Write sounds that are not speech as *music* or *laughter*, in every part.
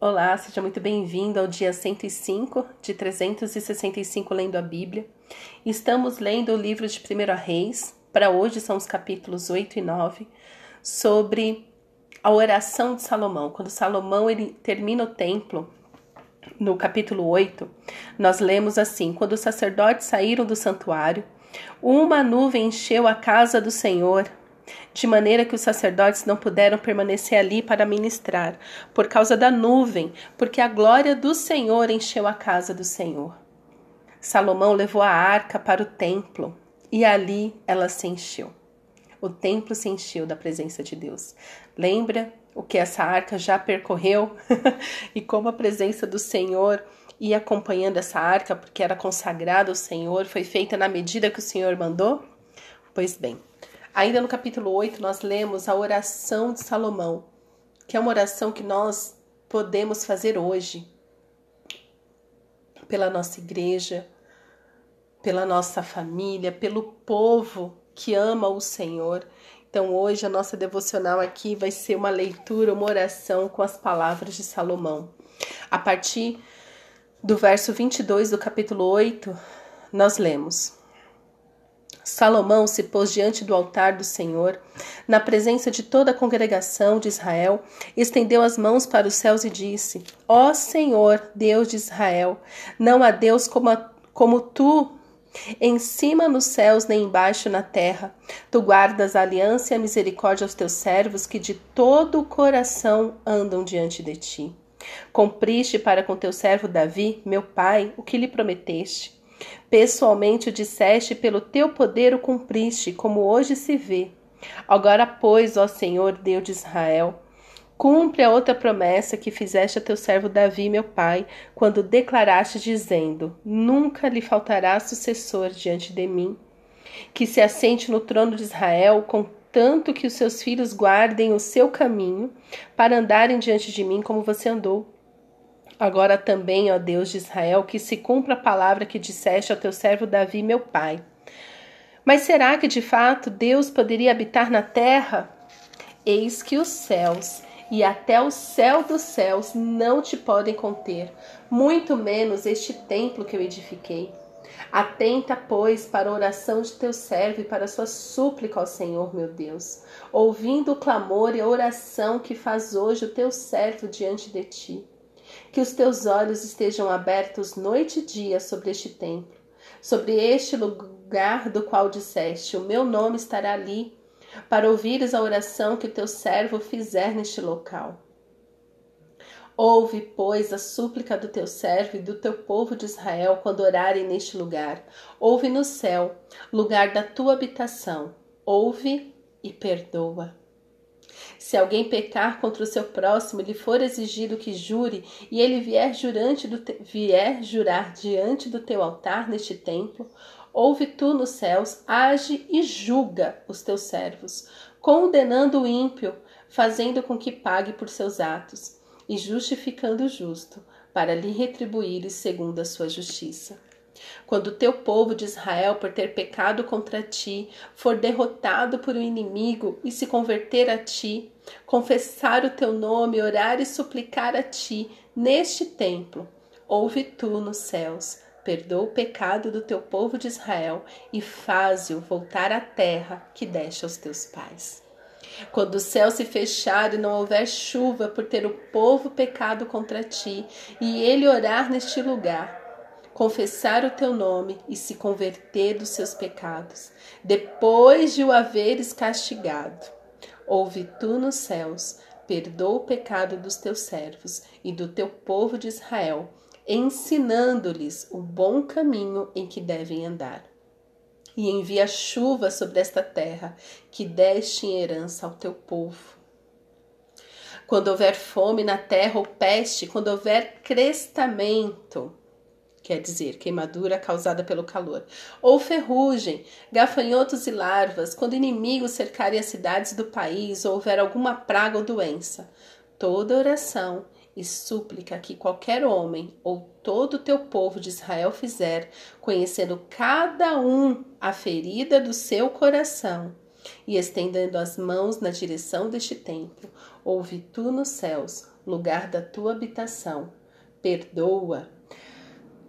Olá, seja muito bem-vindo ao dia 105 de 365 lendo a Bíblia. Estamos lendo o livro de 1 Reis, para hoje são os capítulos 8 e 9, sobre a oração de Salomão. Quando Salomão ele termina o templo, no capítulo 8, nós lemos assim: Quando os sacerdotes saíram do santuário, uma nuvem encheu a casa do Senhor de maneira que os sacerdotes não puderam permanecer ali para ministrar, por causa da nuvem, porque a glória do Senhor encheu a casa do Senhor. Salomão levou a arca para o templo e ali ela se encheu. O templo se encheu da presença de Deus. Lembra o que essa arca já percorreu *laughs* e como a presença do Senhor ia acompanhando essa arca, porque era consagrada ao Senhor, foi feita na medida que o Senhor mandou? Pois bem, Ainda no capítulo 8, nós lemos a oração de Salomão, que é uma oração que nós podemos fazer hoje pela nossa igreja, pela nossa família, pelo povo que ama o Senhor. Então, hoje a nossa devocional aqui vai ser uma leitura, uma oração com as palavras de Salomão. A partir do verso 22 do capítulo 8, nós lemos: Salomão se pôs diante do altar do Senhor, na presença de toda a congregação de Israel, estendeu as mãos para os céus e disse: Ó Senhor, Deus de Israel, não há Deus como, a, como tu, em cima nos céus nem embaixo na terra. Tu guardas a aliança e a misericórdia aos teus servos que de todo o coração andam diante de ti. Cumpriste para com teu servo Davi, meu pai, o que lhe prometeste. Pessoalmente o disseste, pelo teu poder o cumpriste, como hoje se vê. Agora, pois, ó Senhor, Deus de Israel, cumpre a outra promessa que fizeste a teu servo Davi, meu pai, quando declaraste, dizendo: Nunca lhe faltará sucessor diante de mim, que se assente no trono de Israel, contanto que os seus filhos guardem o seu caminho, para andarem diante de mim como você andou. Agora também, ó Deus de Israel, que se cumpra a palavra que disseste ao teu servo Davi, meu pai. Mas será que de fato Deus poderia habitar na terra? Eis que os céus e até o céu dos céus não te podem conter, muito menos este templo que eu edifiquei. Atenta, pois, para a oração de teu servo e para a sua súplica ao Senhor, meu Deus, ouvindo o clamor e a oração que faz hoje o teu servo diante de ti que os teus olhos estejam abertos noite e dia sobre este templo, sobre este lugar do qual disseste: O meu nome estará ali, para ouvires a oração que teu servo fizer neste local. Ouve, pois, a súplica do teu servo e do teu povo de Israel quando orarem neste lugar. Ouve no céu, lugar da tua habitação. Ouve e perdoa. Se alguém pecar contra o seu próximo lhe for exigido que jure, e ele vier, jurante do te... vier jurar diante do teu altar neste templo, ouve tu nos céus, age e julga os teus servos, condenando o ímpio, fazendo com que pague por seus atos, e justificando o justo, para lhe retribuir segundo a sua justiça. Quando o teu povo de Israel, por ter pecado contra ti, for derrotado por um inimigo e se converter a ti, confessar o teu nome, orar e suplicar a ti neste templo, ouve tu nos céus, perdoa o pecado do teu povo de Israel e faze-o voltar à terra que deste aos teus pais. Quando o céu se fechar e não houver chuva por ter o povo pecado contra ti, e ele orar neste lugar, confessar o teu nome e se converter dos seus pecados, depois de o haveres castigado. Ouve tu nos céus, perdoa o pecado dos teus servos e do teu povo de Israel, ensinando-lhes o bom caminho em que devem andar. E envia chuva sobre esta terra que deste em herança ao teu povo. Quando houver fome na terra ou peste, quando houver crestamento, quer dizer, queimadura causada pelo calor, ou ferrugem, gafanhotos e larvas, quando inimigos cercarem as cidades do país ou houver alguma praga ou doença. Toda oração e súplica que qualquer homem ou todo o teu povo de Israel fizer, conhecendo cada um a ferida do seu coração, e estendendo as mãos na direção deste templo, ouve tu nos céus, lugar da tua habitação. Perdoa.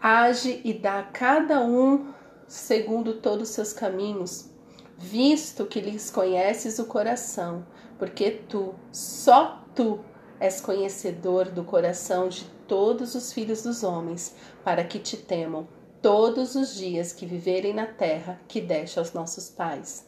Age e dá a cada um segundo todos os seus caminhos, visto que lhes conheces o coração, porque tu, só tu, és conhecedor do coração de todos os filhos dos homens, para que te temam todos os dias que viverem na terra que deste aos nossos pais.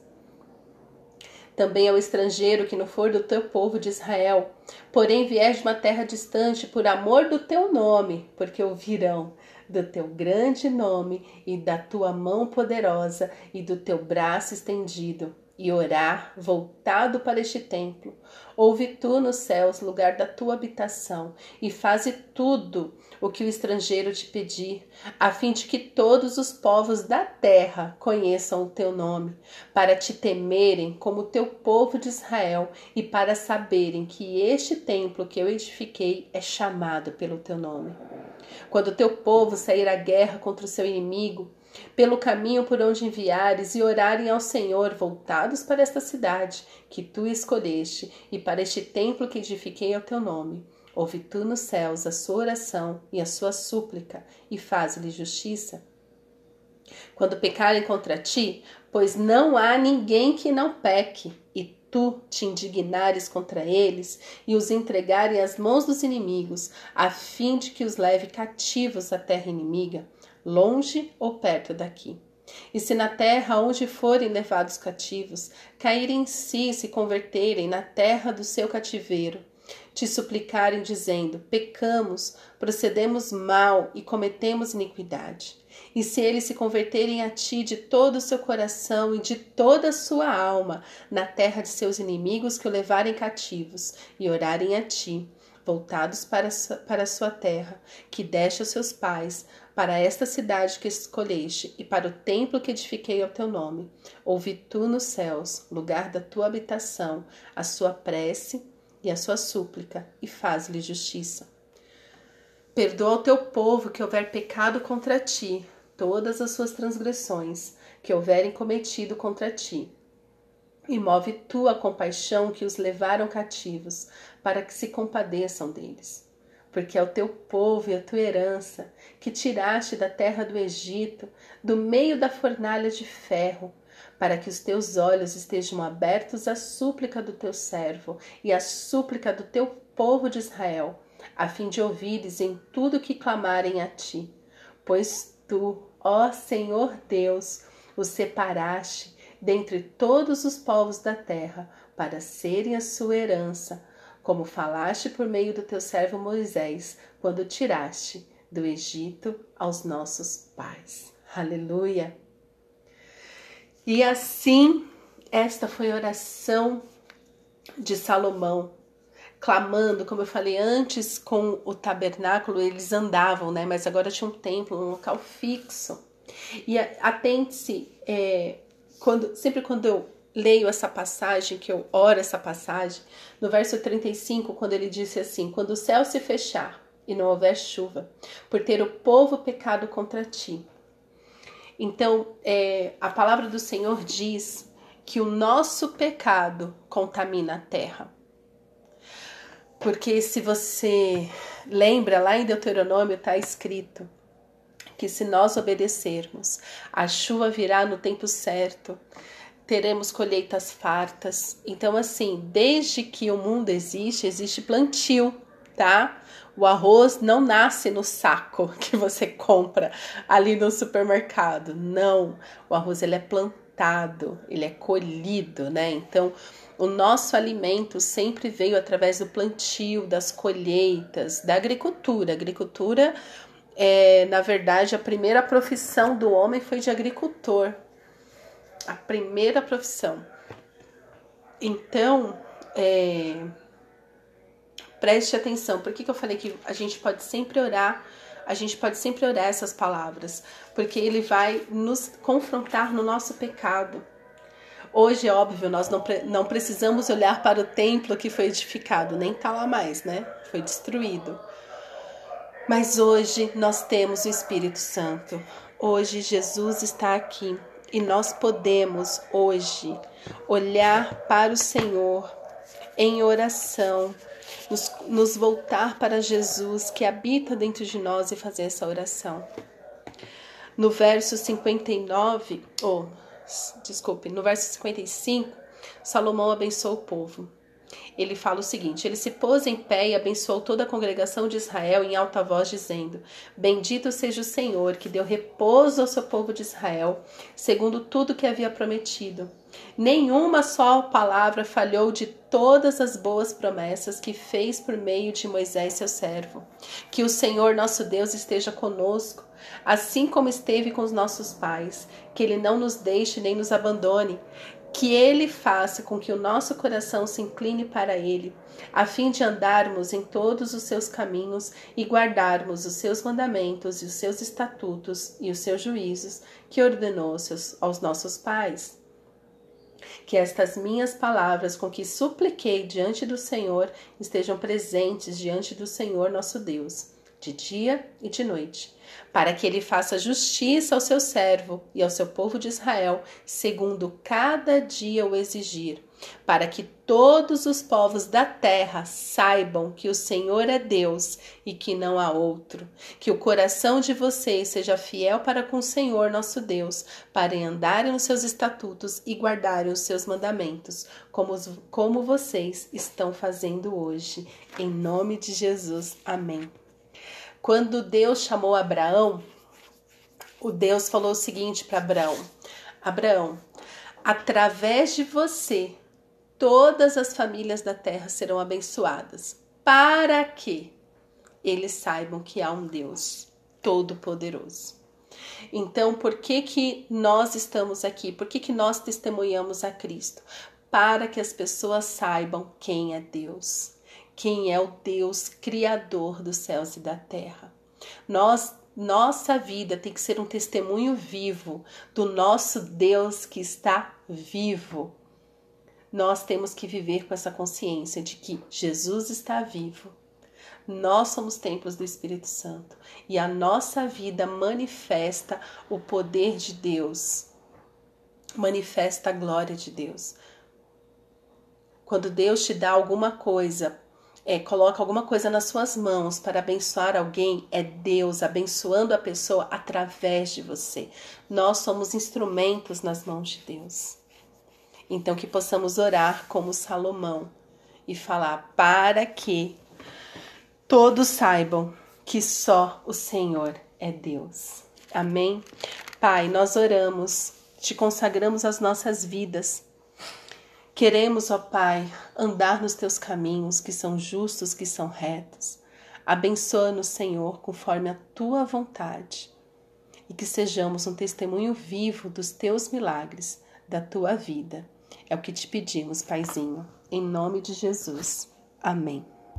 Também ao estrangeiro que não for do teu povo de Israel, porém vier de uma terra distante por amor do teu nome, porque ouvirão do teu grande nome e da tua mão poderosa e do teu braço estendido e orar voltado para este templo. Ouve tu nos céus, lugar da tua habitação, e faze tudo o que o estrangeiro te pedir, a fim de que todos os povos da terra conheçam o teu nome, para te temerem como teu povo de Israel e para saberem que este templo que eu edifiquei é chamado pelo teu nome. Quando teu povo sair à guerra contra o seu inimigo, pelo caminho por onde enviares e orarem ao Senhor, voltados para esta cidade que tu escolheste e para este templo que edifiquei ao teu nome. Ouve tu nos céus a sua oração e a sua súplica e faz-lhe justiça. Quando pecarem contra ti, pois não há ninguém que não peque, e tu te indignares contra eles e os entregarem às mãos dos inimigos, a fim de que os leve cativos à terra inimiga, longe ou perto daqui. E se na terra onde forem levados cativos, caírem em si e se converterem na terra do seu cativeiro, te suplicarem, dizendo: Pecamos, procedemos mal e cometemos iniquidade. E se eles se converterem a ti de todo o seu coração e de toda a sua alma, na terra de seus inimigos que o levarem cativos, e orarem a ti, voltados para, para a sua terra, que deste aos seus pais, para esta cidade que escolheste e para o templo que edifiquei ao teu nome. Ouvi tu nos céus, lugar da tua habitação, a sua prece e a sua súplica, e faz-lhe justiça. Perdoa o teu povo que houver pecado contra ti, todas as suas transgressões que houverem cometido contra ti. E move tu a compaixão que os levaram cativos, para que se compadeçam deles porque é o teu povo e a tua herança, que tiraste da terra do Egito, do meio da fornalha de ferro, para que os teus olhos estejam abertos à súplica do teu servo e à súplica do teu povo de Israel, a fim de ouvires em tudo que clamarem a ti. Pois tu, ó Senhor Deus, os separaste dentre todos os povos da terra para serem a sua herança como falaste por meio do teu servo Moisés, quando tiraste do Egito aos nossos pais. Aleluia! E assim, esta foi a oração de Salomão, clamando, como eu falei antes, com o tabernáculo, eles andavam, né? Mas agora tinha um templo, um local fixo. E atente-se, é, quando, sempre quando eu leio essa passagem, que eu oro essa passagem, no verso 35, quando ele disse assim: Quando o céu se fechar e não houver chuva, por ter o povo pecado contra ti. Então, é, a palavra do Senhor diz que o nosso pecado contamina a terra. Porque se você lembra, lá em Deuteronômio está escrito que se nós obedecermos, a chuva virá no tempo certo, teremos colheitas fartas. Então, assim, desde que o mundo existe, existe plantio, tá? O arroz não nasce no saco *laughs* que você compra ali no supermercado. Não, o arroz ele é plantado, ele é colhido, né? Então, o nosso alimento sempre veio através do plantio, das colheitas, da agricultura. A agricultura é, na verdade, a primeira profissão do homem foi de agricultor, a primeira profissão. Então, é, preste atenção. Por que, que eu falei que a gente pode sempre orar? A gente pode sempre orar essas palavras, porque ele vai nos confrontar no nosso pecado. Hoje, é óbvio, nós não, não precisamos olhar para o templo que foi edificado, nem está lá mais, né? Foi destruído. Mas hoje nós temos o Espírito Santo. Hoje Jesus está aqui e nós podemos hoje olhar para o Senhor em oração nos, nos voltar para Jesus que habita dentro de nós e fazer essa oração. No verso 59, ou oh, desculpe, no verso 55, Salomão abençoou o povo. Ele fala o seguinte: Ele se pôs em pé e abençoou toda a congregação de Israel em alta voz, dizendo: Bendito seja o Senhor, que deu repouso ao seu povo de Israel, segundo tudo que havia prometido. Nenhuma só palavra falhou de todas as boas promessas que fez por meio de Moisés, seu servo. Que o Senhor nosso Deus esteja conosco, assim como esteve com os nossos pais, que ele não nos deixe nem nos abandone, que ele faça com que o nosso coração se incline para ele, a fim de andarmos em todos os seus caminhos e guardarmos os seus mandamentos e os seus estatutos e os seus juízos que ordenou aos nossos pais. Que estas minhas palavras com que supliquei diante do Senhor estejam presentes diante do Senhor nosso Deus, de dia e de noite para que ele faça justiça ao seu servo e ao seu povo de Israel, segundo cada dia o exigir, para que todos os povos da terra saibam que o Senhor é Deus e que não há outro. Que o coração de vocês seja fiel para com o Senhor nosso Deus, para andarem nos seus estatutos e guardarem os seus mandamentos, como, como vocês estão fazendo hoje. Em nome de Jesus. Amém. Quando Deus chamou Abraão, o Deus falou o seguinte para Abraão: Abraão, através de você, todas as famílias da terra serão abençoadas, para que eles saibam que há um Deus todo-poderoso. Então, por que que nós estamos aqui? Por que que nós testemunhamos a Cristo? Para que as pessoas saibam quem é Deus quem é o Deus criador dos céus e da terra. Nós nossa vida tem que ser um testemunho vivo do nosso Deus que está vivo. Nós temos que viver com essa consciência de que Jesus está vivo. Nós somos templos do Espírito Santo e a nossa vida manifesta o poder de Deus, manifesta a glória de Deus. Quando Deus te dá alguma coisa é, coloca alguma coisa nas suas mãos para abençoar alguém, é Deus abençoando a pessoa através de você. Nós somos instrumentos nas mãos de Deus. Então, que possamos orar como Salomão e falar para que todos saibam que só o Senhor é Deus. Amém? Pai, nós oramos, te consagramos as nossas vidas Queremos, ó Pai, andar nos teus caminhos, que são justos, que são retos. Abençoa-nos, Senhor, conforme a tua vontade. E que sejamos um testemunho vivo dos teus milagres, da tua vida. É o que te pedimos, Paizinho, em nome de Jesus. Amém.